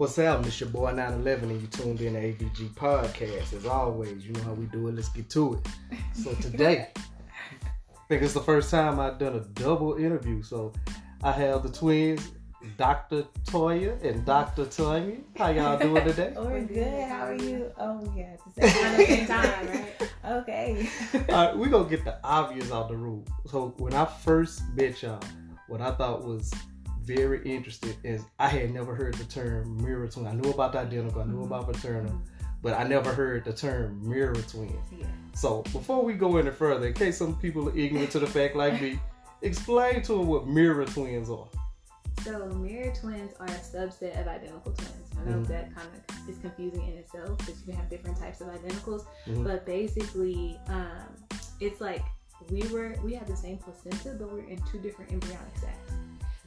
What's up? It's your boy 911 and you tuned in to AVG Podcast. As always, you know how we do it. Let's get to it. So today, I think it's the first time I've done a double interview. So I have the twins, Dr. Toya and Dr. Tonya. How y'all doing today? We're good. How are you? Oh yeah, at the same time, right? Okay. All right, we're gonna get the obvious out the room. So when I first met y'all, what I thought was very interested is I had never heard the term mirror twin. I knew about the identical, I knew mm-hmm. about fraternal, but I never heard the term mirror twins. Yeah. So before we go any further, in case some people are ignorant to the fact like me, explain to them what mirror twins are. So mirror twins are a subset of identical twins. I know mm-hmm. that kind of is confusing in itself because you can have different types of identicals, mm-hmm. but basically, um, it's like we were we have the same placenta, but we're in two different embryonic sacs.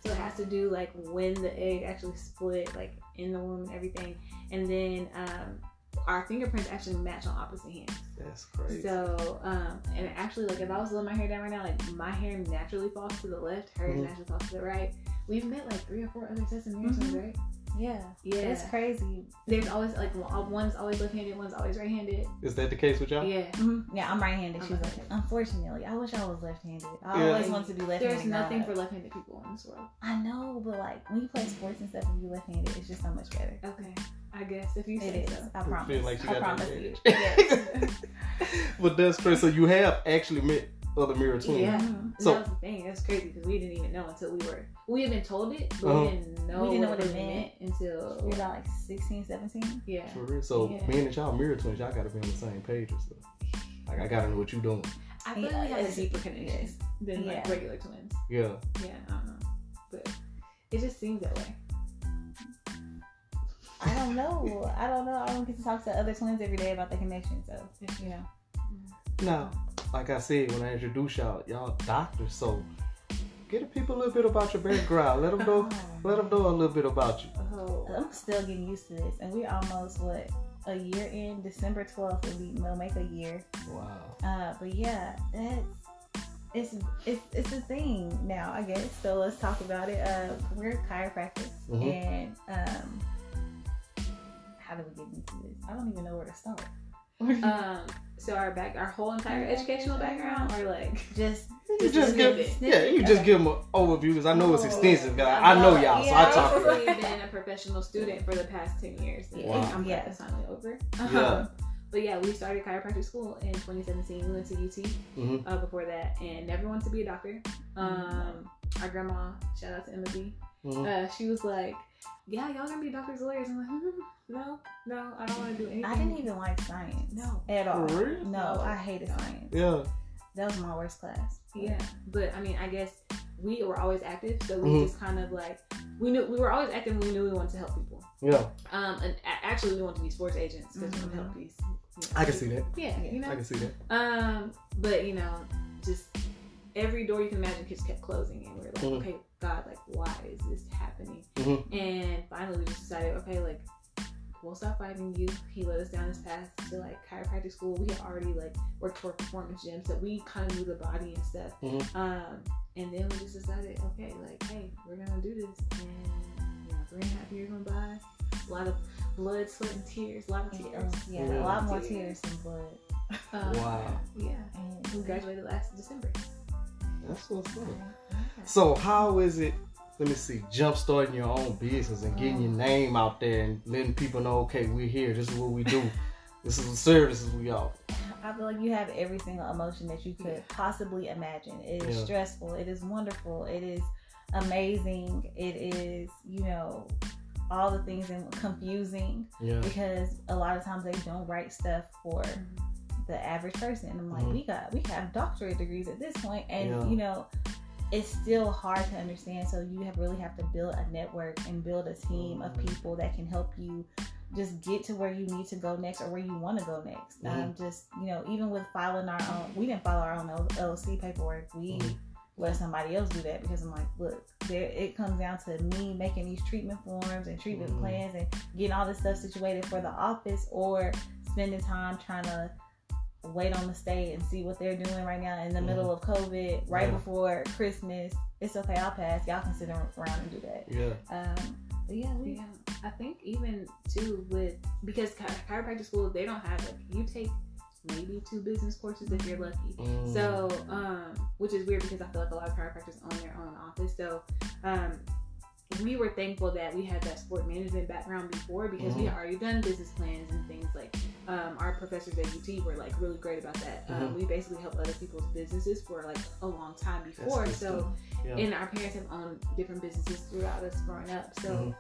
So it has to do like when the egg actually split, like in the womb and everything, and then um, our fingerprints actually match on opposite hands. That's crazy. So, um, and actually, like if I was to let my hair down right now, like my hair naturally falls to the left, hers mm-hmm. naturally falls to the right. We've met like three or four other sets of mirrors, mm-hmm. right? Yeah, yeah, it's crazy. There's always like one's always left-handed, one's always right-handed. Is that the case with y'all? Yeah, mm-hmm. yeah. I'm right-handed. She's like, unfortunately, I wish I was left-handed. I yeah. always want to be left-handed. There's nothing for left-handed people in this world. I know, but like when you play sports and stuff and you left-handed, it's just so much better. Okay, I guess if you say it is, so. I promise. Feel like you got I promise you. Yes. but that's crazy. So you have actually met other mirror twins. Yeah. So that was the thing. That's crazy because we didn't even know until we were. We had been told it, but uh-huh. we didn't know. We didn't know what it meant, until we were about like 16, 17. Yeah. For real. So yeah. me and y'all mirror twins, y'all got to be on the same page and stuff. Like I gotta know what you're doing. I feel yeah, like we have a deeper connection than yeah. like regular twins. Yeah. Yeah. I don't know, but it just seems that way. I don't know. I don't know. I don't get to talk to other twins every day about the connection, so you know. No, like I said when I introduced y'all, y'all doctors, so get the people a little bit about your background. Let them know. Oh. let them know a little bit about you. Oh, I'm still getting used to this, and we're almost what a year in. December 12th will be will make a year. Wow. Uh, but yeah, that's it's it's it's a thing now, I guess. So let's talk about it. Uh, we're chiropractors, mm-hmm. and um, how do we get into this? I don't even know where to start. Um, so our back, our whole entire educational background, or like just you just give, yeah, you just give them an overview because I know it's extensive. Cause I, I know y'all, yeah, so I talk. I've really been a professional student for the past ten years. Wow. I'm yeah. finally over. Yeah. Um, but yeah, we started chiropractic school in 2017. We went to UT mm-hmm. uh, before that, and never wanted to be a doctor. Um, our grandma, shout out to Emma B. Mm-hmm. Uh, she was like, "Yeah, y'all gonna be doctors, lawyers." I'm like, mm-hmm. "No, no, I don't want to do anything." I didn't even like science. No, at all. No, no, I hated science. Yeah, that was my worst class. Yeah, but I mean, I guess we were always active, so we mm-hmm. just kind of like we knew we were always active. we knew we wanted to help people. Yeah. Um, and actually, we wanted to be sports agents because mm-hmm. we want to help these. You know, I can see that. Yeah, you know, I can see that. Um, but you know, just every door you can imagine just kept closing, and we are like, mm-hmm. okay, God, like, why is this happening? Mm-hmm. And finally, we just decided, okay, like, we'll stop fighting you. He led us down this path to like chiropractic school. We had already like worked for performance gyms, so we kind of knew the body and stuff. Mm-hmm. Um, and then we just decided, okay, like, hey, we're gonna do this. And you know, three and a half years went by. A lot of blood, sweat, and tears. A lot of tears. Yeah, a lot more tears than blood. Um, wow. Yeah. And we graduated last December. That's what's up. So how is it? Let me see. Jump starting your own business and getting your mm. name out there and letting people know, okay, we're here. This is what we do. this is the services we offer. I feel like you have every single emotion that you could possibly imagine. It is yeah. stressful. It is wonderful. It is amazing. It is, you know, all the things and confusing yeah. because a lot of times they don't write stuff for mm-hmm the average person. And I'm like, mm-hmm. we got we have doctorate degrees at this point, and yeah. you know, it's still hard to understand. So you have really have to build a network and build a team of mm-hmm. people that can help you just get to where you need to go next or where you want to go next. Mm-hmm. Um, just you know, even with filing our own, we didn't file our own LLC paperwork. We mm-hmm. let somebody else do that because I'm like, look, there it comes down to me making these treatment forms and treatment mm-hmm. plans and getting all this stuff situated for the office or spending time trying to wait on the state and see what they're doing right now in the mm-hmm. middle of COVID, right yeah. before Christmas. It's okay, I'll pass. Y'all can sit around and do that. Yeah. Um, yeah, we, yeah. I think even too with because chiropractic school they don't have like you take maybe two business courses if you're lucky. Mm. So, um, which is weird because I feel like a lot of chiropractors own their own office. So, um, we were thankful that we had that sport management background before because mm-hmm. we had already done business plans and things like um, our professors at UT were like really great about that. Um, mm-hmm. Um, we basically helped other people's businesses for like a long time before. So, yeah. and our parents have owned different businesses throughout us growing up. So. Mm-hmm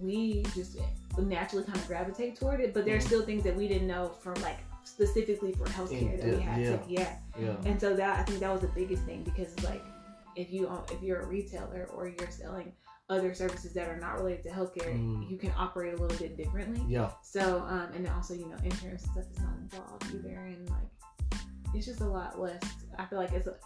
we just naturally kind of gravitate toward it. But there's mm-hmm. still things that we didn't know from like specifically for healthcare that we had yeah. to yeah. yeah. And so that I think that was the biggest thing because like if you if you're a retailer or you're selling other services that are not related to healthcare, mm. you can operate a little bit differently. Yeah. So um and then also you know insurance stuff is not involved either and like it's just a lot less. I feel like it's a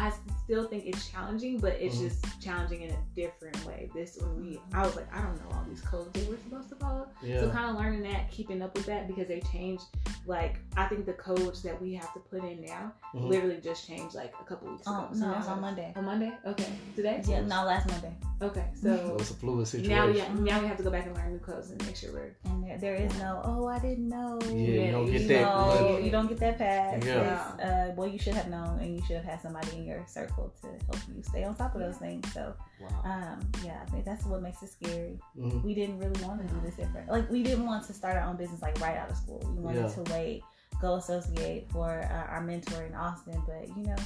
I still think it's challenging, but it's mm-hmm. just challenging in a different way. This when we, I was like, I don't know all these codes that we're supposed to follow. Yeah. So kind of learning that, keeping up with that because they changed. Like I think the codes that we have to put in now mm-hmm. literally just changed like a couple weeks ago. Oh, no, it's on Monday. On Monday? Okay. Today? Yeah, no, last Monday. Okay, so it's a fluid situation. Now we have, now we have to go back and learn new codes and make sure we're. And there, there is no, oh, I didn't know. Yeah, you don't get that. Know, you don't get that pass. Yeah. Uh, well, you should have known, and you should have had somebody in your circle to help you stay on top of those things. So, wow. um, yeah, I think that's what makes it scary. Mm-hmm. We didn't really want to do this at first. Like, we didn't want to start our own business like right out of school. We wanted yeah. to wait, go associate for uh, our mentor in Austin, but you know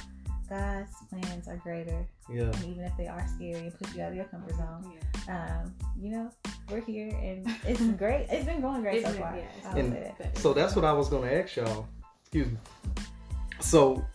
God's plans are greater. Yeah. And even if they are scary and push you out of your comfort zone, yeah. um, you know, we're here and it's great. It's been going great it's so been, far. Yeah, and. So that's what I was going to ask y'all. Excuse me. So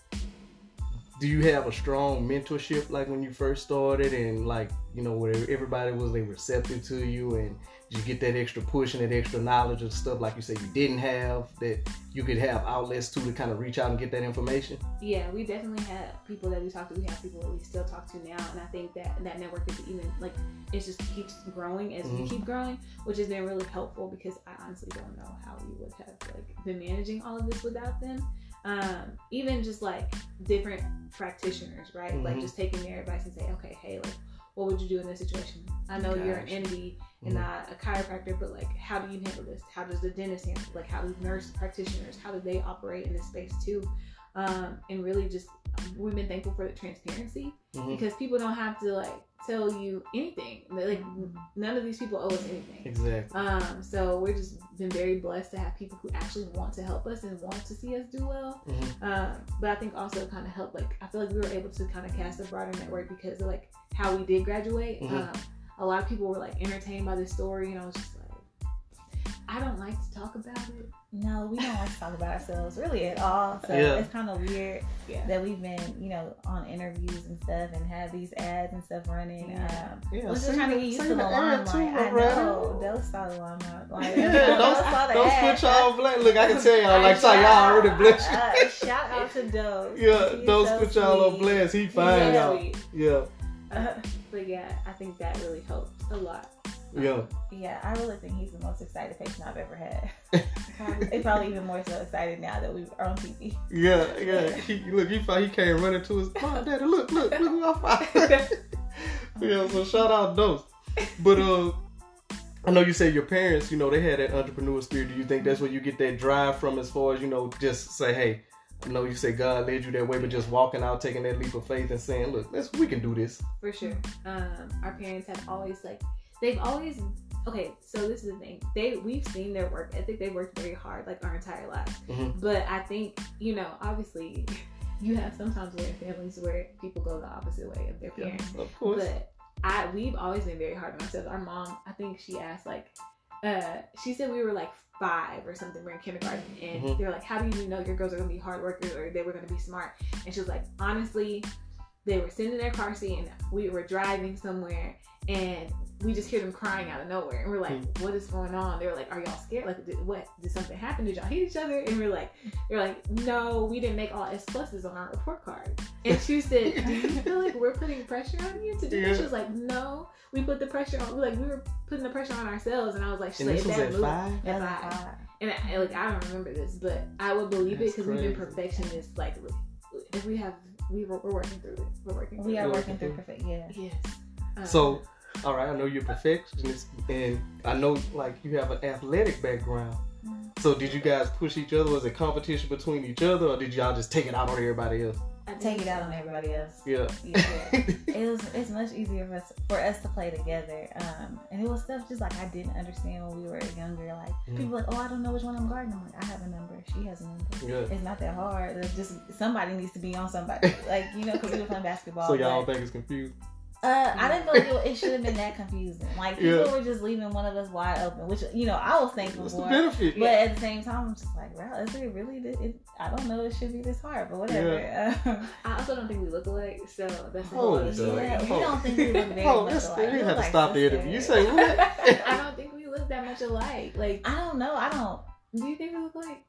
do you have a strong mentorship like when you first started and like you know where everybody was they receptive to you and you get that extra push and that extra knowledge of stuff like you said you didn't have that you could have outlets to to kind of reach out and get that information? Yeah we definitely have people that we talk to. We have people that we still talk to now and i think that that network is even like it just keeps growing as mm-hmm. we keep growing which has been really helpful because i honestly don't know how we would have like been managing all of this without them um, even just like different practitioners, right? Mm-hmm. Like just taking their advice and say, okay, hey, like, what would you do in this situation? I know you're an MD mm-hmm. and not a chiropractor, but like, how do you handle this? How does the dentist handle? Like, how do nurse practitioners? How do they operate in this space too? Um, and really just we've been thankful for the transparency mm-hmm. because people don't have to like tell you anything. Like none of these people owe us anything. Exactly. Um, so we're just been very blessed to have people who actually want to help us and want to see us do well. Mm-hmm. Um, but I think also kind of help. Like I feel like we were able to kind of cast a broader network because of like how we did graduate. Mm-hmm. Um, a lot of people were like entertained by this story, and I was just I don't like to talk about it. No, we don't like to talk about ourselves really at all. So yeah. it's kind of weird yeah. that we've been, you know, on interviews and stuff and have these ads and stuff running. Yeah. Um, yeah, we're just trying to get used to the limelight. I know. Those saw the limelight. Like, yeah, those, those, those put y'all black. Look, I can tell y'all, like, so y'all already blessed. Uh, shout out to those. Yeah, those so put y'all on blast. He fine, y'all. Yeah. Uh, but yeah, I think that really helps a lot. Yeah. Yeah, I really think he's the most excited patient I've ever had. It's probably even more so excited now that we are on TV. Yeah, yeah. He, look, he he came running to his mom, daddy. Look, look, look who I found. yeah, so shout out those. But uh, I know you said your parents, you know, they had that entrepreneur spirit. Do you think that's where you get that drive from, as far as you know, just say, hey. I know you say God led you that way, but just walking out, taking that leap of faith, and saying, "Look, let's we can do this." For sure. Um, our parents have always like they've always okay so this is the thing they we've seen their work ethic they worked very hard like our entire lives mm-hmm. but i think you know obviously you have sometimes where families where people go the opposite way of their parents yeah, of course. but i we've always been very hard on ourselves our mom i think she asked like uh she said we were like five or something we're in kindergarten and mm-hmm. they're like how do you know your girls are gonna be hard workers or they were gonna be smart and she was like honestly they were sitting in their car seat and we were driving somewhere and we just hear them crying out of nowhere, and we're like, mm. "What is going on?" They're like, "Are y'all scared? Like, did, what? Did something happen? Did y'all hit each other?" And we're like, "They're like, no, we didn't make all S pluses on our report card." And she said, "Do you feel like we're putting pressure on you to do?" Yeah. She was like, "No, we put the pressure on. Like we were putting the pressure on ourselves." And I was like, "She's and like, this was at five. At five. And I, like I don't remember this, but I would believe That's it because we've been perfectionists. Like if we have, we we're, we're working through it. We're working. we are working through perfect. Yeah. Yes. Um, so, all right, I know you're perfectionist, and I know like you have an athletic background. Mm-hmm. So, did you guys push each other? Was it competition between each other, or did y'all just take it out on everybody else? take it out on everybody else. Yeah. yeah. it was it's much easier for us for us to play together. Um, and it was stuff just like I didn't understand when we were younger. Like mm. people like, oh, I don't know which one I'm guarding. I'm like, I have a number. She has a number. Yeah. It's not that hard. It's just somebody needs to be on somebody. like you know, because we were playing basketball. So y'all think it's confused? Uh, I didn't feel like it, it should have been that confusing. Like people yeah. were just leaving one of us wide open, which you know I was thankful What's for. The benefit? But at the same time, I'm just like, wow, is it really? This, it, I don't know. It should be this hard, but whatever. Yeah. I also don't think we look alike, so that's the whole other story. Yeah, we don't think we look very much alike. You have to stop the interview. You say what? I don't think we look that much alike. Like I don't know. I don't. Do you think we look alike?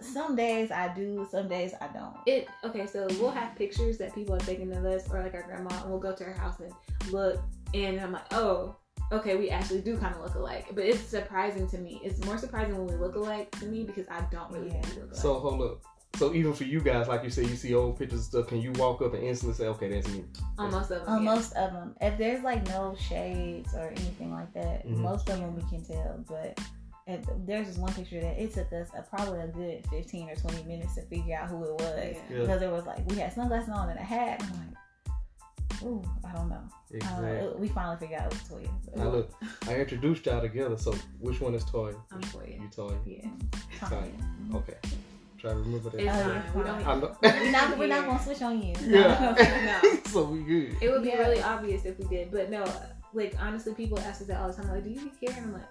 Some days I do, some days I don't. It okay, so we'll have pictures that people are taking of us, or like our grandma, and we'll go to her house and look, and I'm like, oh, okay, we actually do kind of look alike. But it's surprising to me. It's more surprising when we look alike to me because I don't really yeah. think we look alike. So hold up. So even for you guys, like you say, you see old pictures and stuff. Can you walk up and instantly say, "Okay, that's me"? On most of them. On yeah. most of them, if there's like no shades or anything like that, mm-hmm. most of them we can tell. But and there's this one picture that it took us a, probably a good 15 or 20 minutes to figure out who it was yeah. because it was like we had sunglasses on and a hat. And I'm like, ooh, I don't know. Exactly. Uh, we finally figured out it was Toya. Now look, I introduced y'all together. So which one is Toya? I'm Toya. You Toya? Yeah. Toya. Okay. Try to remember that. It's fine. We don't we're not. We're not gonna switch on you. Yeah. no. so we good. It would be yeah. really obvious if we did, but no. Like honestly, people ask us that all the time. Like, do you care? And I'm like,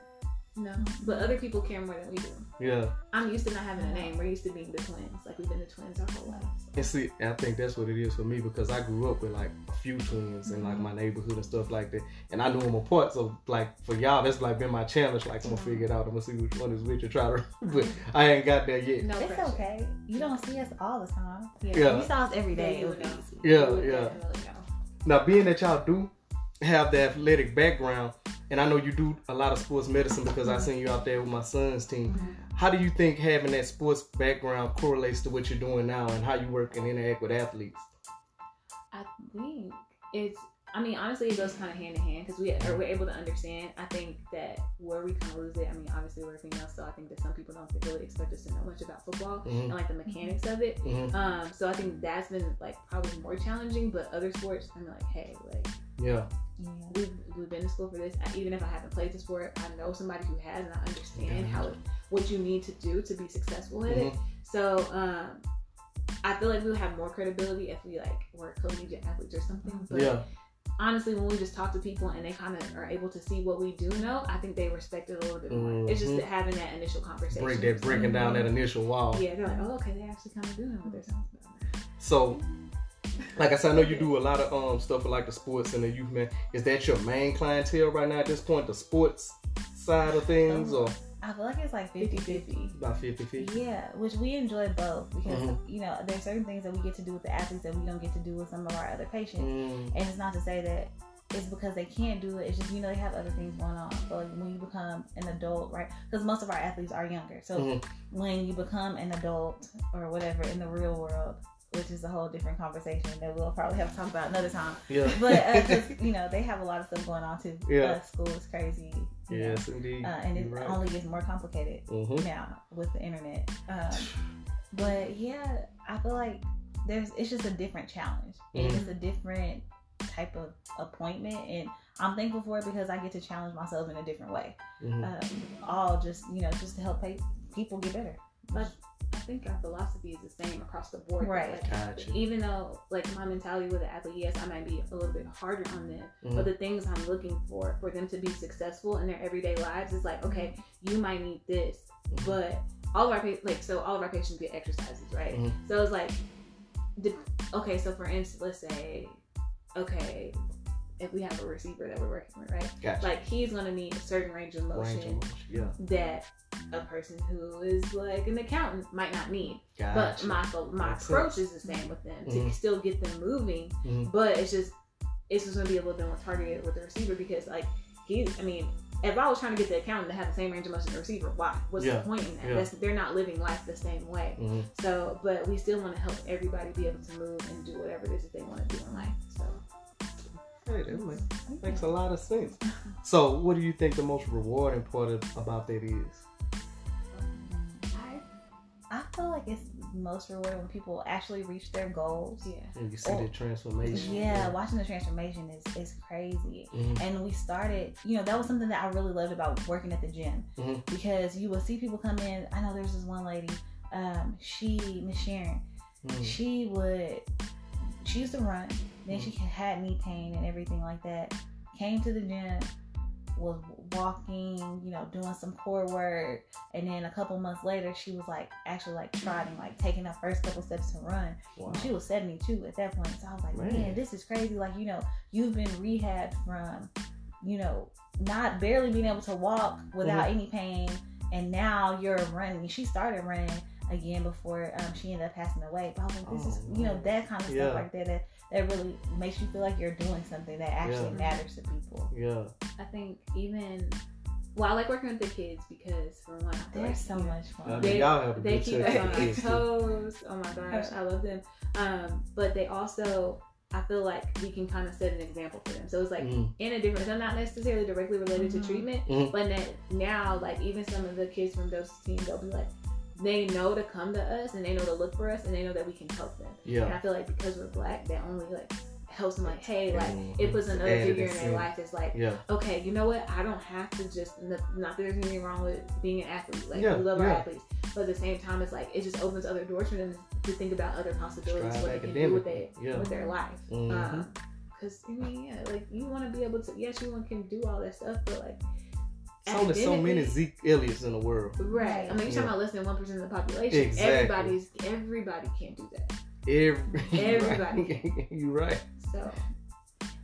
no, but other people care more than we do. Yeah. I'm used to not having a name. We're used to being the twins. Like we've been the twins our whole life. And see, I think that's what it is for me because I grew up with like a few twins in like mm-hmm. my neighborhood and stuff like that, and I knew them apart. So like for y'all, that's like been my challenge. Like I'm gonna mm-hmm. figure it out. I'm gonna see which one is which and try to. but I ain't got there yet. No, it's pressure. okay. You don't see us all the time. Yeah. yeah. You saw us every day. It would be easy. Yeah, yeah. Now being that y'all do have the athletic background and I know you do a lot of sports medicine because I seen you out there with my son's team. Mm-hmm. How do you think having that sports background correlates to what you're doing now and how you work and interact with athletes? I think it's. I mean, honestly, it goes kind of hand in hand because we are we're able to understand. I think that where we kind of lose it. I mean, obviously we're female, so I think that some people don't really expect us to know much about football mm-hmm. and like the mechanics of it. Mm-hmm. Um, so I think that's been like probably more challenging. But other sports, I'm like, hey, like yeah. Yeah. We've, we've been to school for this. Even if I haven't played the sport, I know somebody who has, and I understand how what you need to do to be successful at mm-hmm. it. So um, I feel like we would have more credibility if we like were collegiate athletes or something. But yeah. honestly, when we just talk to people and they kind of are able to see what we do know, I think they respect it a little bit more. Mm-hmm. It's just having that initial conversation. Break that breaking down that initial wall. Yeah, they're like, oh, okay, they actually kind of do know what they're talking about. So like I said, I know you do a lot of um stuff with like the sports and the youth man. Is that your main clientele right now at this point, the sports side of things, or? I feel like it's like 50 50. About 50 50. Yeah, which we enjoy both because, mm-hmm. you know, there's certain things that we get to do with the athletes that we don't get to do with some of our other patients. Mm. And it's not to say that it's because they can't do it. It's just, you know, they have other things going on. But like when you become an adult, right? Because most of our athletes are younger. So mm-hmm. when you become an adult or whatever in the real world, which is a whole different conversation that we'll probably have to talk about another time. Yeah. But uh, just, you know, they have a lot of stuff going on too. Yeah. Uh, school is crazy. Yes, know, indeed. Uh, and it right. only gets more complicated mm-hmm. now with the internet. Um, but yeah, I feel like there's it's just a different challenge. Mm-hmm. It's a different type of appointment and I'm thankful for it because I get to challenge myself in a different way. Mm-hmm. Um, all just you know just to help pay, people get better. But I think our philosophy is the same across the board. Right. Like, gotcha. Even though, like, my mentality with an athlete, yes, I might be a little bit harder on them, mm-hmm. but the things I'm looking for for them to be successful in their everyday lives is like, okay, you might need this, mm-hmm. but all of our like, so all of our patients get exercises, right? Mm-hmm. So it's like, okay, so for instance, let's say, okay, if we have a receiver that we're working with, right? Gotcha. Like he's gonna need a certain range of motion, range of motion. Yeah. that a person who is like an accountant might not need. Gotcha. But my my Makes approach sense. is the same with them Mhm. to still get them moving. Mhm. But it's just it's just gonna be a little bit more targeted with the receiver because like he, I mean, if I was trying to get the accountant to have the same range of motion as the receiver, why? What's Yeah. the point in that? Yeah. That's, they're not living life the same way. Mhm. So, but we still want to help everybody be able to move and do whatever it is that they want to do in life. So, Hey, that makes, makes a lot of sense. So, what do you think the most rewarding part of, about that is? I, I feel like it's most rewarding when people actually reach their goals. yeah. And you see Oh. the transformation. Yeah, watching the transformation is, is crazy. Mhm. And we started, you know, that was something that I really loved about working at the gym Mhm. because you will see people come in. I know there's this one lady, um, she, Miss Sharon, Mhm. she would, she used to run, then she had knee pain and everything like that. Came to the gym, was walking, you know, doing some core work, and then a couple months later, she was like actually like trotting, like taking her first couple steps to run. Wow. She was 72 at that point. So I was like, man. Man. this is crazy. Like, you know, you've been rehabbed from, you know, not barely being able to walk without Mm-hmm. any pain. And now you're running. She started running again before um, she ended up passing away. But I was like, this is, Oh, you know, that kind of Yeah. stuff right there that, that really makes you feel like you're doing something that actually Yeah. matters to people. Yeah. I think even, well, I like working with the kids because for one, I feel There's like, so you much fun. I mean, They- y'all have a they good keep us sex on our kids, too. toes. Oh my gosh, I love them. Um, but they also, I feel like we can kind of set an example for them. So it's like Mhm. in a different, so not necessarily directly related Mhm. to treatment, Mhm. but then now, like even some of the kids from those teams, they'll be like, they know to come to us and they know to look for us and they know that we can help them. Yeah. And Yeah. I feel like because we're black, that only like helps them like, hey, like Mhm. it puts another figure in their life that's like, Yeah. okay, you know what? I don't have to just not that there's anything wrong with being an athlete. Like Yeah, we love our athletes, but at the same time, it's like it just opens other doors for them to think about other possibilities Strive what they can do with their yeah. with their life. Mhm. Because I mean, yeah, like you want to be able to. Yes, you want can do all that stuff, but like There's only so many Zeke Elliott's in the world. Right. I mean, you're Yeah. talking about less than one percent of the population. Exactly. Everybody's everybody can't do that. Every, Everybody. You're right. So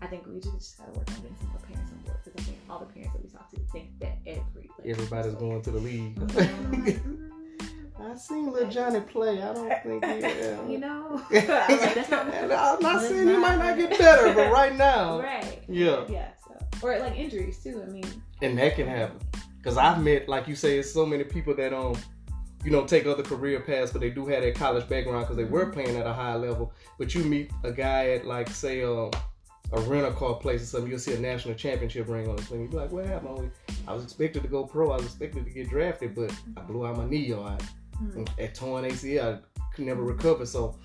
I think we just, just gotta work on getting some more parents on board because I think all the parents that we talk to think that every like, Everybody's going to the league. I seen little Johnny play. I don't think he. Uh, you know, I'm that's not I'm not saying he might not- not get better, but right now, right. Yeah. yeah. Or like injuries too. I mean, and that can happen. Cause I've met, like you say, it's so many people that um, you know, take other career paths, but they do have that college background because they were Mm-hmm. playing at a high level. But you meet a guy at like say um, a rental car place or something, you'll see a national championship ring on his thing. You'd be like, what happened? I was expected to go pro. I was expected to get drafted, but I blew out my knee. Or I hmm. at torn ACL, I could never recover. So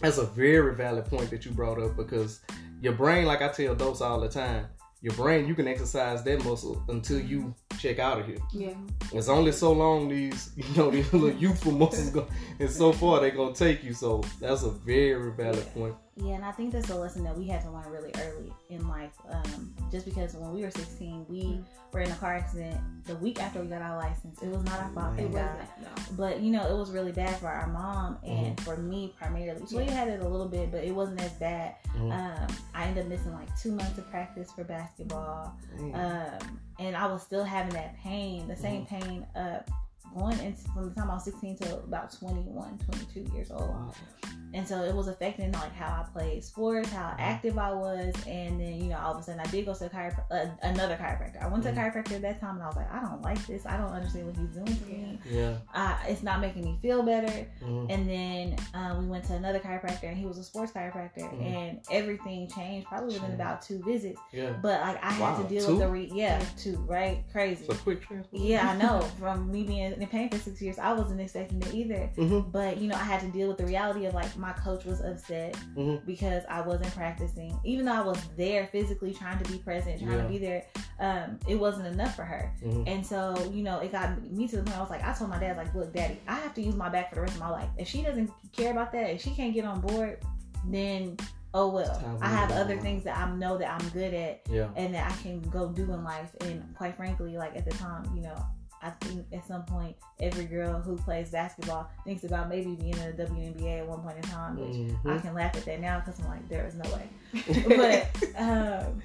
that's a very valid point that you brought up because your brain, like I tell Dose all the time, your brain you can exercise that muscle until you check out of here. yeah. It's only so long these you know these little youthful muscles go, and so far they're gonna take you. So that's a very valid Yeah. point. Yeah, and I think that's a lesson that we had to learn really early in life. Um, just because when we were 16, we Mhm. were in a car accident the week after we got our license. It was not our fault, Man. It wasn't. No. But you know, it was really bad for our mom and for me primarily. So we had it a little bit, but it wasn't as bad. Mhm. Um, I ended up missing like two months of practice for basketball, Man. um, and I was still having that pain, the same pain, uh, going into from the time I was 16 to about 21, 22 years old Wow. and so it was affecting like how I played sports, how active I was, and then you know all of a sudden I did go to a chiro- uh, another chiropractor. I went to a Mhm. chiropractor at that time, and I was like, I don't like this. I don't understand what he's doing to me. Yeah. Uh, it's not making me feel better. Mhm. And then uh, we went to another chiropractor, and he was a sports chiropractor, Mhm. and everything changed probably within about two visits. Yeah. But like I had to deal two? with the re- yeah two right crazy. It's a quick transfer. Yeah, I know. From me being in pain for six years, I wasn't expecting it either. Mm-hmm. But you know, I had to deal with the reality of like my coach was upset Mhm. because I wasn't practicing, even though I was there physically trying to be present, trying Yeah. to be there. Um, it wasn't enough for her, Mhm. and so you know, it got me to the point. I was like, I told my dad, like, look, daddy, I have to use my back for the rest of my life. If she doesn't care about that, if she can't get on board, then oh well. I have other things that I know that I'm good at Yeah. and that I can go do in life. And quite frankly, like at the time, you know, I think at some point every girl who plays basketball thinks about maybe being in the WNBA at one point in time, which I Mhm. can laugh at that now because I'm like, there is no way. But um,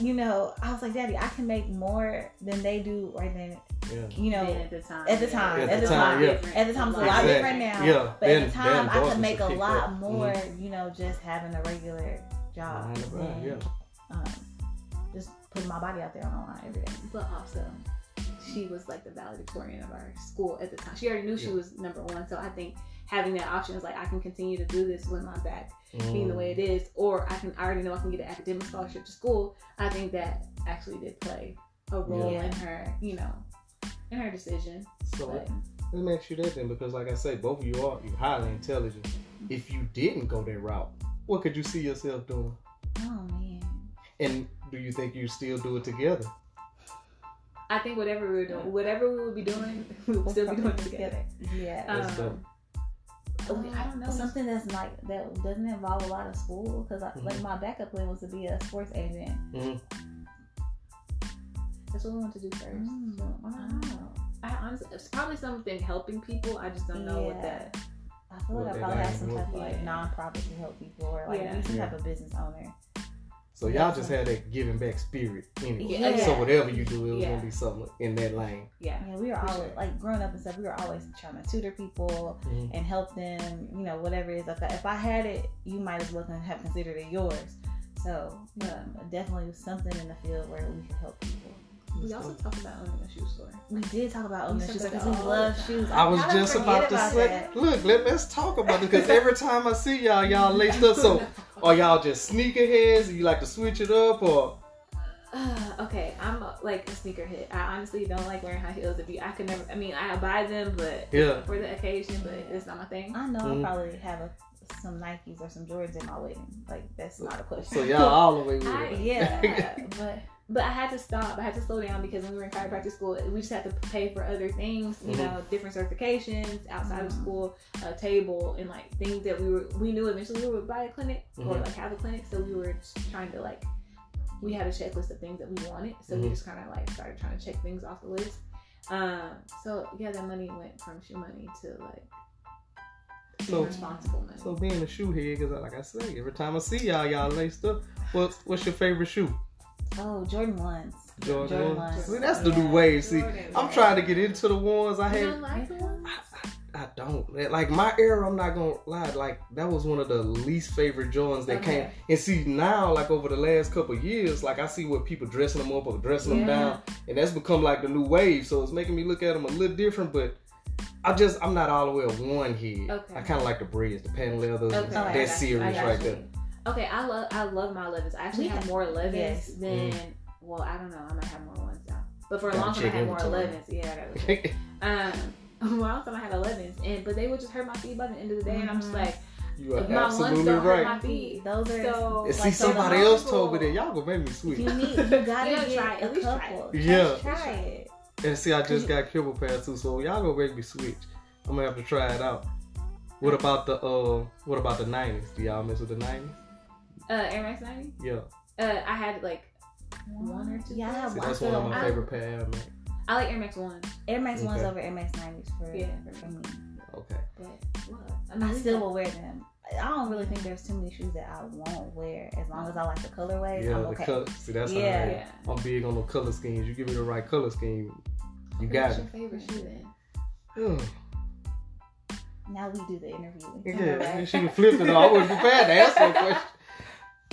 you know, I was like, Daddy, I can make more than they do, right then. Yeah. You know, at the time, at the time, At at the the time, time, yeah. at the time it's a lot Exactly. different now. Yeah. But then- at the then time, I could make a lot up. more, Mhm. you know, just having a regular job. Nine to five, yeah. Um, just putting my body out there on the line every day. But also, she was like the valedictorian of our school at the time. She already knew she Yeah. was number one. So I think having that option is like I can continue to do this with my back Mm. being the way it is, or I can I already know I can get an academic scholarship to school. I think that actually did play a role Yeah. in her, you know, in her decision. So But let me ask you that then, because like I say, both of you are you're highly intelligent. If you didn't go that route, what could you see yourself doing? Oh man. And do you think you still do it together? I think whatever we were doing, whatever we would be doing, we would still be doing it together. Yeah. That's dope. Um, I don't know. Something that's like that doesn't involve a lot of school because like Mhm. my backup plan was to be a sports agent. Mhm. That's what we want to do first. Mm, So, I don't know. I honestly, it's probably something helping people. I just don't know what that. I feel What like I they probably have some type of like nonprofit to help people or like Yeah. be some Yeah. type of business owner. So y'all just had that giving back spirit anyway. Yeah. So whatever you do, it was Yeah. gonna be something in that lane. Yeah. Yeah, we were For always sure. like growing up and stuff. We were always trying to tutor people Mhm. and help them. You know, whatever it is. Like if I had it, you might as well have considered it yours. So um, definitely something in the field where we could help people. We also talked about owning a shoe store. We did talk about owning talk shoes about because we love shoes. I was just about to say, that. look, let, let's talk about it because every time I see y'all, y'all laced up. So are y'all just sneakerheads? You like to switch it up, or Uh, okay, I'm uh, like a sneakerhead. I honestly don't like wearing high heels. If you, I could never. I mean, I buy them, but Yeah. for the occasion, but it's not my thing. I know Mhm. I'll probably have a, some Nikes or some Jordans in my wedding. Like that's not a question. so y'all all the way with I, it? yeah, but But I had to stop. I had to slow down because when we were in chiropractic school, we just had to pay for other things, you Mhm. know, different certifications outside of Mhm. school, a table, and like things that we were we knew eventually we would buy a clinic or Mhm. like have a clinic. So we were trying to like we had a checklist of things that we wanted. So we Mhm. just kind of like started trying to check things off the list. Um, so yeah, that money went from shoe money to like So- responsible. So being a shoe head, because like I say, every time I see y'all, y'all laced up. What What's your favorite shoe? Oh, Jordan ones. Jordan. Jordan ones? ones. See, that's the new wave. See, Jordan, I'm yeah. trying to get into the ones I you had. don't like the ones? I don't like my era. I'm not gonna lie. Like that was one of the least favorite Jordans that Okay. came. And see now, like over the last couple of years, like I see what people dressing them up or dressing them down, and that's become like the new wave. So it's making me look at them a little different. But I just I'm not all the way a one head. Okay. I kind of like the Breds, the patent leathers, Okay, that oh, got series right you. there. Okay, I love I love my 11s. I actually Yeah. have more 11s Yes. than Mm. well, I don't know. I might have more ones now, but for a long time I had more inventory. 11s. Yeah, I gotta check. um, for a long time I had 11s, and but they would just hurt my feet by the end of the day, and I'm just Mhm. like, you are if my ones absolutely don't hurt my feet, Those are so And see, like, so somebody else told me that y'all gonna make me switch. You need, you gotta You get try it. a At least try couple. it. Yeah. Try it. And see, I just got Kibble Pair too, so y'all gonna make me switch. I'm gonna have to try it out. What about the uh? What about the '90s? Do y'all mess with the '90s? Uh, Air Max 90. Yeah. Uh, I had like One or two Yeah, I have See, one. that's one of my I- favorite pair. Man. I like Air Max ones, Air Max ones over Air Max 90s for, Yeah. for me. Okay. but what? I, I still will wear them. I don't really think there's too many shoes that I won't wear as long as I like the colorways. Yeah, I'm the okay. color. See, that's how I Yeah. am. Yeah. I'm big on the color schemes. You give me the right color scheme, you What's got your it. favorite shoe then? Now we do the interview. Yeah, she can flip it. I wasn't prepared to answer that question.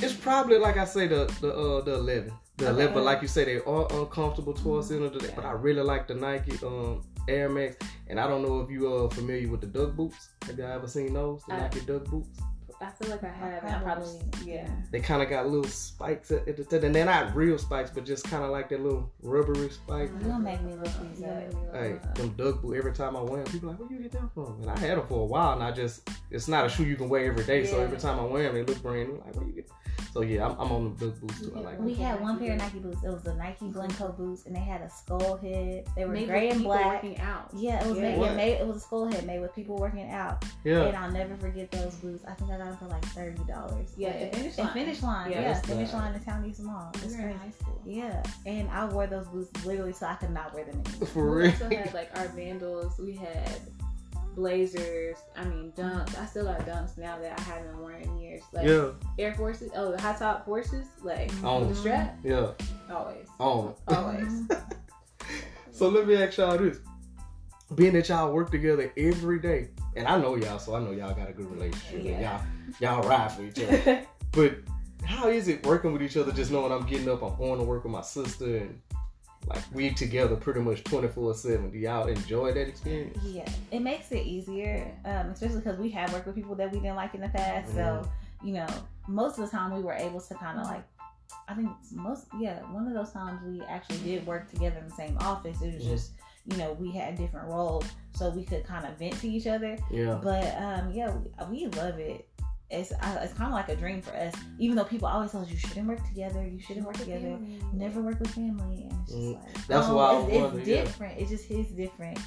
It's probably like I say the the uh, the eleven, the Okay. eleven. But like you say, they are uncomfortable towards the end of the day. But I really like the Nike um Air Max, and I don't know if you are familiar with the Duck boots. Have y'all ever seen those? The I- Nike Duck boots. I feel like I have. I probably Probably, yeah. They kind of got little spikes at at the tip, and they're not real spikes, but just kind of like that little rubbery spike. You gonna make me look these up. make me look Hey, them up. Duck boots. Every time I wear them, people are like, "Where you get them from?" And I had them for a while, and I just it's not a shoe you can wear every day. So every time I wear them, they look brand new. Like, where you get? So yeah, I'm, I'm on the Duck boots too. I like. We had one pair of Nike boots. It was the Nike Glencoe boots, and they had a skull head. They were Made gray with and black. Working out. Yeah, it was Yeah. made, yeah, made. It was a skull head made with people working out, Yeah, and I'll never forget those boots. I think I got them for like thirty dollars. Yeah, at Finish And Line. finish line. Yeah, Yeah, finish line in Town East Mall. We It's were in crazy. high school. Yeah, and I wore those boots literally so I could not wear them anymore. for real. We real. also had like our Vandals. We had Blazers. I mean Dunks. I still got Dunks now that I haven't worn in years. Like Yeah, Air Forces. Oh, the high top forces. Like On. the strap. yeah, Always. on. Always. So let me ask y'all this: being that y'all work together every day, and I know y'all, so I know y'all got a good relationship, Yeah. y'all y'all ride for each other. But how is it working with each other? Just knowing I'm getting up, I'm going to work with my sister, and like we together pretty much 24 seven. Do y'all enjoy that experience? Yeah, it makes it easier, um, especially because we have worked with people that we didn't like in the past. So, you know, most of the time we were able to kind of like, I think it's most, yeah, one of those times we actually did work together in the same office. It was Mhm. just, you know, we had different roles, so we could kind of vent to each other. Yeah. But um, yeah, we, we love it. It's I, it's kind of like a dream for us. Even though people always tell us you shouldn't work together, you shouldn't work together, never work with family, and it's just Mm. like That's oh, why it's, it's wonder, yeah. different. It's just his different.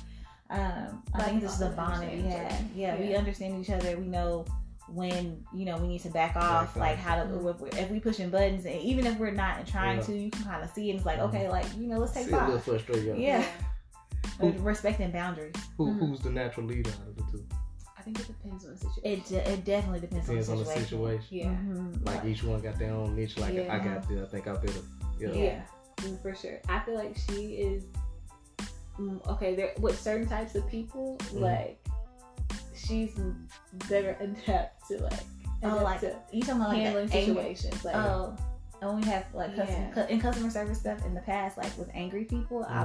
Um, I Like, think this is the all bond that we each have. other. Yeah, we understand each other. We know when you know we need to back off, Back like off. how to Mhm. if, we- if we pushing buttons, and even if we're not trying Yeah. to, you can kind of see it. It's like Mhm. okay, like you know, let's take See a little five. Yeah. Who- Respecting boundaries. Who, Mhm. Who's the natural leader out of the two? I think it depends on the situation. It de- it definitely depends, Depends on on the the situation. situation. yeah. Mhm. Like each one got their own niche. Like I got this. I think I better. Yeah. Yeah, mm, for sure. I feel like she is mm, okay. There with certain types of people, Mhm. like she's better adept to like Oh, like to you talking about like handling situations. Like Oh, and we have like customer, Yeah. cu- in customer service stuff in the past, like with angry people, Mhm. I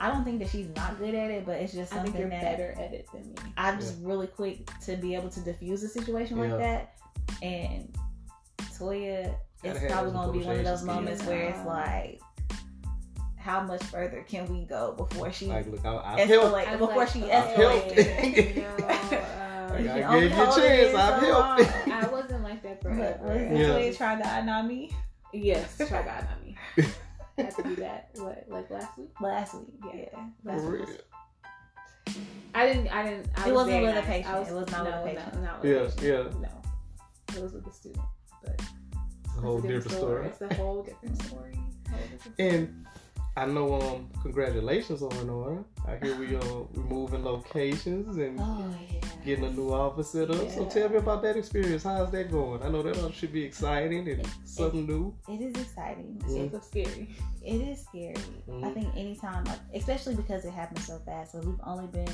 I don't think that she's not good at it, but it's just something I think you're that better at it than me. I'm just really quick to be able to diffuse a situation Yeah. like that. And Toya Gotta is probably gonna be one of those moments skills. where it's like, how much further can we go before she Like look, I, I helped. escalate? I'm Before like, she okay, escalates. you know, um, I can gave you a chance. it I've so helped. I wasn't like that But forever. was I Yeah. Toya just- trying to not me Yes, try God on me. I had to do that. What, like last week? last week? Yeah, Yeah. last For week. real. I didn't. I didn't. I It was wasn't very with a patient. I was, It was not with a patient. No, not with Yeah, patient. yeah. No, it was with a student. But It's a whole it's different story. It's a whole different story. Whole different story. And I know um congratulations on Nora. I hear we uh we moving locations and Oh yeah. getting a new office set up. So tell me about that experience. How's that going? I know that all should be exciting and something new. It is exciting. Mhm. it's scary. It is scary. I Mhm. think anytime, like especially because it happened so fast. So we've only been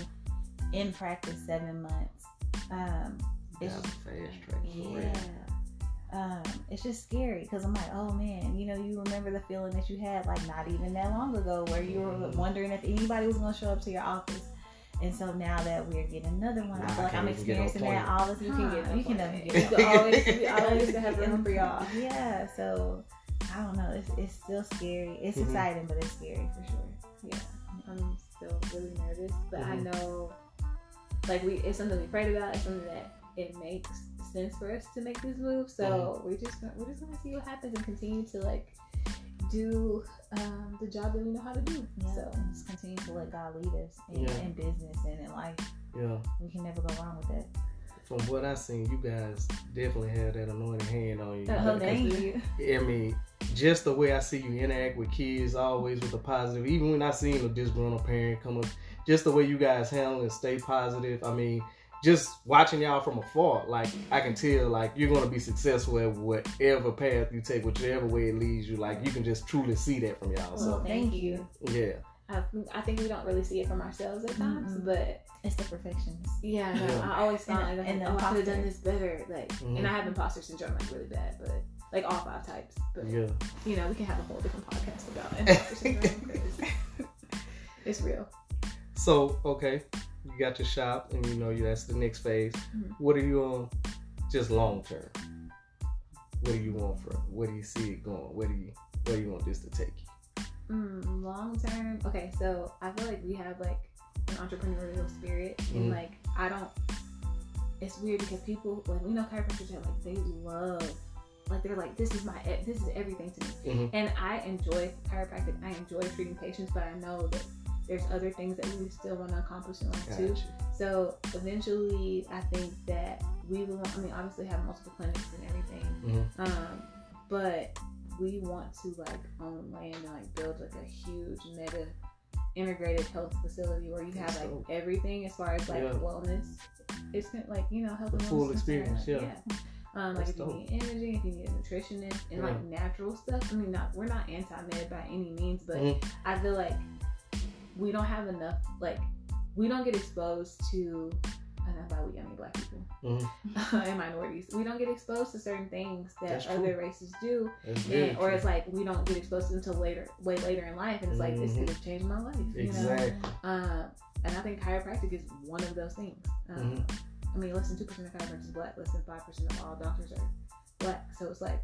in practice seven months. Um, it's Got fast track for yeah. Um, it's just scary because I'm like, oh man, you know, you remember the feeling that you had like not even that long ago, where you were Mhm. wondering if anybody was going to show up to your office. And so now that we're getting another one, Nah, I feel like I'm can't even get an experiencing that all the time. You can get an you can never appointment. get You can always- we always appointment. have room for y'all. Yeah, so I don't know. It's, it's still scary. It's Mhm. exciting, but it's scary for sure. Yeah, I'm still really nervous, but I Mhm. know, like we, it's something we prayed about. It's something that it makes sense for us to make this move. So Mm-hmm. we're just gonna, we're just gonna see what happens and continue to like do um, the job that we know how to do. Yeah, So and just continue to let God lead us in, Yeah. in business and in life. Yeah. We can never go wrong with that. From what I seen, you guys definitely have that anointing hand on you. Oh, thank you. I mean, just the way I see you interact with kids, always with a positive. Even when I seen a disgruntled parent come up, just the way you guys handle and stay positive. I mean, just watching y'all from afar, like I can tell, like you're gonna be successful at whatever path you take, whichever way it leads you. Like you can just truly see that from y'all. Well, So thank you. yeah, I, I think we don't really see it from ourselves at times, Mm-mm. but It's the perfections. yeah, no, Yeah. I always felt And- like and oh, I could have done this better. Like, Mhm. and I have imposter syndrome like really bad, but like all five types. But yeah. you know, we can have a whole different podcast about imposter syndrome it's real. So okay, you got your shop, and you know you that's the next phase. Mhm. What are you on? Just long term. What do you want from? Where do you see it going? Where do you where do you want this to take you? Mm, long term. Okay, so I feel like we have like an entrepreneurial spirit, and Mhm. like I don't. It's weird because people like we know chiropractors are like they love, like they're like this is my this is everything to me, Mhm. and I enjoy chiropractic. I enjoy treating patients, but I know that there's other things that we still want to accomplish in life too. So eventually, I think that we will. I mean, obviously have multiple clinics and everything, Mhm. um, but we want to like own land and like build like a huge mega integrated health facility where you have like everything as far as like Yeah. wellness. It's like you know health The full experience, like, yeah. Um, like That's if you dope. need energy, if you need a nutritionist, and Yeah. like natural stuff. I mean, not we're not anti med by any means, but Mhm. I feel like we don't have enough like we don't get exposed to and by we I mean black people mm-hmm. and minorities. We don't get exposed to certain things that other races do, and, or it's like we don't get exposed to until later, way later in life, and it's like this could have changed my life. Exactly. You know? uh, and I think chiropractic is one of those things. Um, mm-hmm. I mean, less than two percent of chiropractors are black. Less than five percent of all doctors are black. So it's like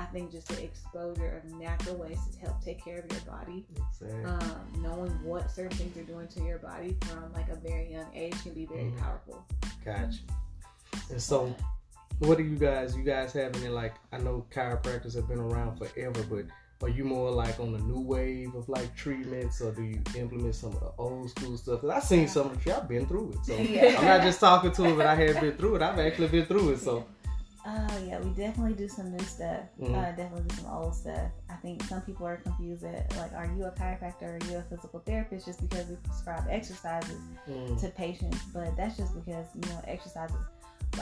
I think just the exposure of natural ways to help take care of your body, exactly. um, knowing what certain things are doing to your body from like a very young age can be very mm. powerful. Gotcha. And so, what do you guys? You guys have any like? I know chiropractors have been around forever, but are you more like on the new wave of like treatments, or do you implement some of the old school stuff? Cause I've seen some of it. I've been through it, so yeah. I'm not just talking to it, but I have been through it. I've actually been through it, so. Oh yeah, we definitely do some new stuff. Mm-hmm. Uh, definitely do some old stuff. I think some people are confused at like, are you a chiropractor or are you a physical therapist? Just because we prescribe exercises mm-hmm. to patients, but that's just because you know exercises.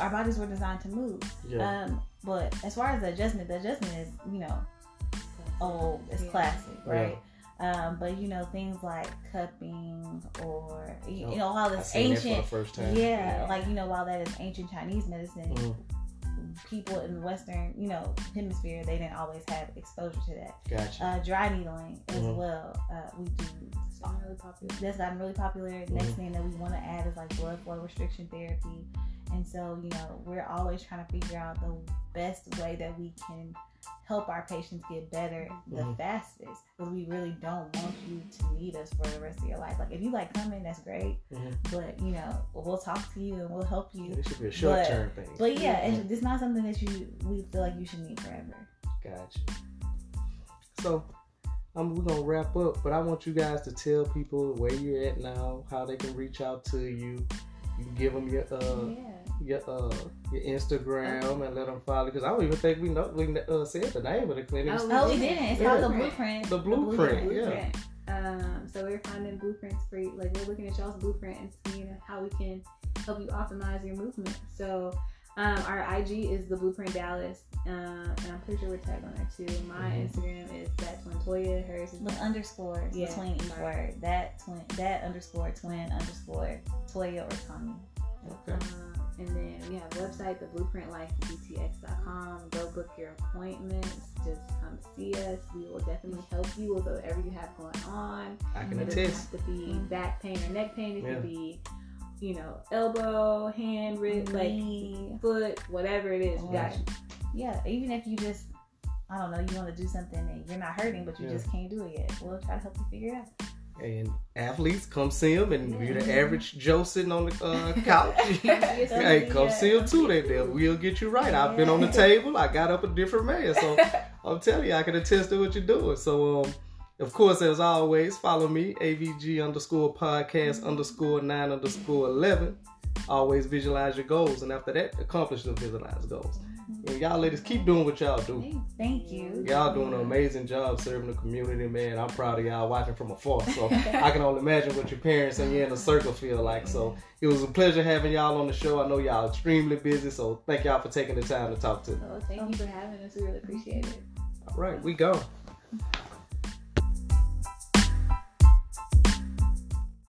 Our bodies were designed to move. Yeah. Um, but as far as the adjustment, the adjustment is you know old, it's yeah. classic, right? Yeah. Um, but you know things like cupping or you, oh, know all this ancient, yeah, yeah, like you know while that is ancient Chinese medicine. Mm people in the Western, you know, hemisphere, they didn't always have exposure to that. Gotcha. Uh, dry needling as mm-hmm. well. Uh, we do. Really popular. That's gotten really popular. Mm-hmm. Next thing that we want to add is like blood flow restriction therapy. And so, you know, we're always trying to figure out the best way that we can help our patients get better the mm-hmm. fastest because we really don't want you to need us for the rest of your life. Like if you like coming, that's great, mm-hmm. but you know we'll talk to you and we'll help you. It should be a short term thing. But yeah, mm-hmm. it's, it's not something that you we feel like you should need forever. Gotcha. So um, we're gonna wrap up, but I want you guys to tell people where you're at now, how they can reach out to you. You can give them your uh, yeah your uh your Instagram okay. and let them follow because I don't even think we know we uh, said the name of the clinic. Oh, oh we didn't. It's yeah. called the Blueprint. The Blueprint. The blueprint. Yeah. Um, so we're finding blueprints for you. Like we're looking at y'all's blueprint and seeing how we can help you optimize your movement. So um, our IG is the Blueprint Dallas, uh, and I'm pretty sure we're tagged on there too. My mm-hmm. Instagram is that twin Toya. Hers is with underscores yeah, between each word. That twin, that underscore twin underscore Toya or Tonya. Okay. Um, and then we have a website, theblueprintlifebtx.com. Go book your appointments. Just come see us. We will definitely help you with whatever you have going on. I can it attest. It doesn't have to be back pain or neck pain. It yeah. could be, you know, elbow, hand, wrist, like foot, whatever it is. We got you. Yeah, even if you just I don't know, you want to do something and you're not hurting, but you yeah. just can't do it yet. We'll try to help you figure it out and athletes come see him, and mm-hmm. you're the average Joe sitting on the uh, couch. hey, come see him too. They they will get you right. I've been on the table. I got up a different man, so I'm telling you, I can attest to what you're doing. So, um, of course, as always, follow me AVG underscore podcast underscore nine underscore eleven. Always visualize your goals, and after that, accomplish the visualized goals. And y'all ladies keep doing what y'all do. Thank you. Y'all doing an amazing job serving the community, man. I'm proud of y'all watching from afar. So I can only imagine what your parents and you in the circle feel like. So it was a pleasure having y'all on the show. I know y'all extremely busy, so thank y'all for taking the time to talk to. Oh, thank you for having us. We really appreciate it. All right, we go.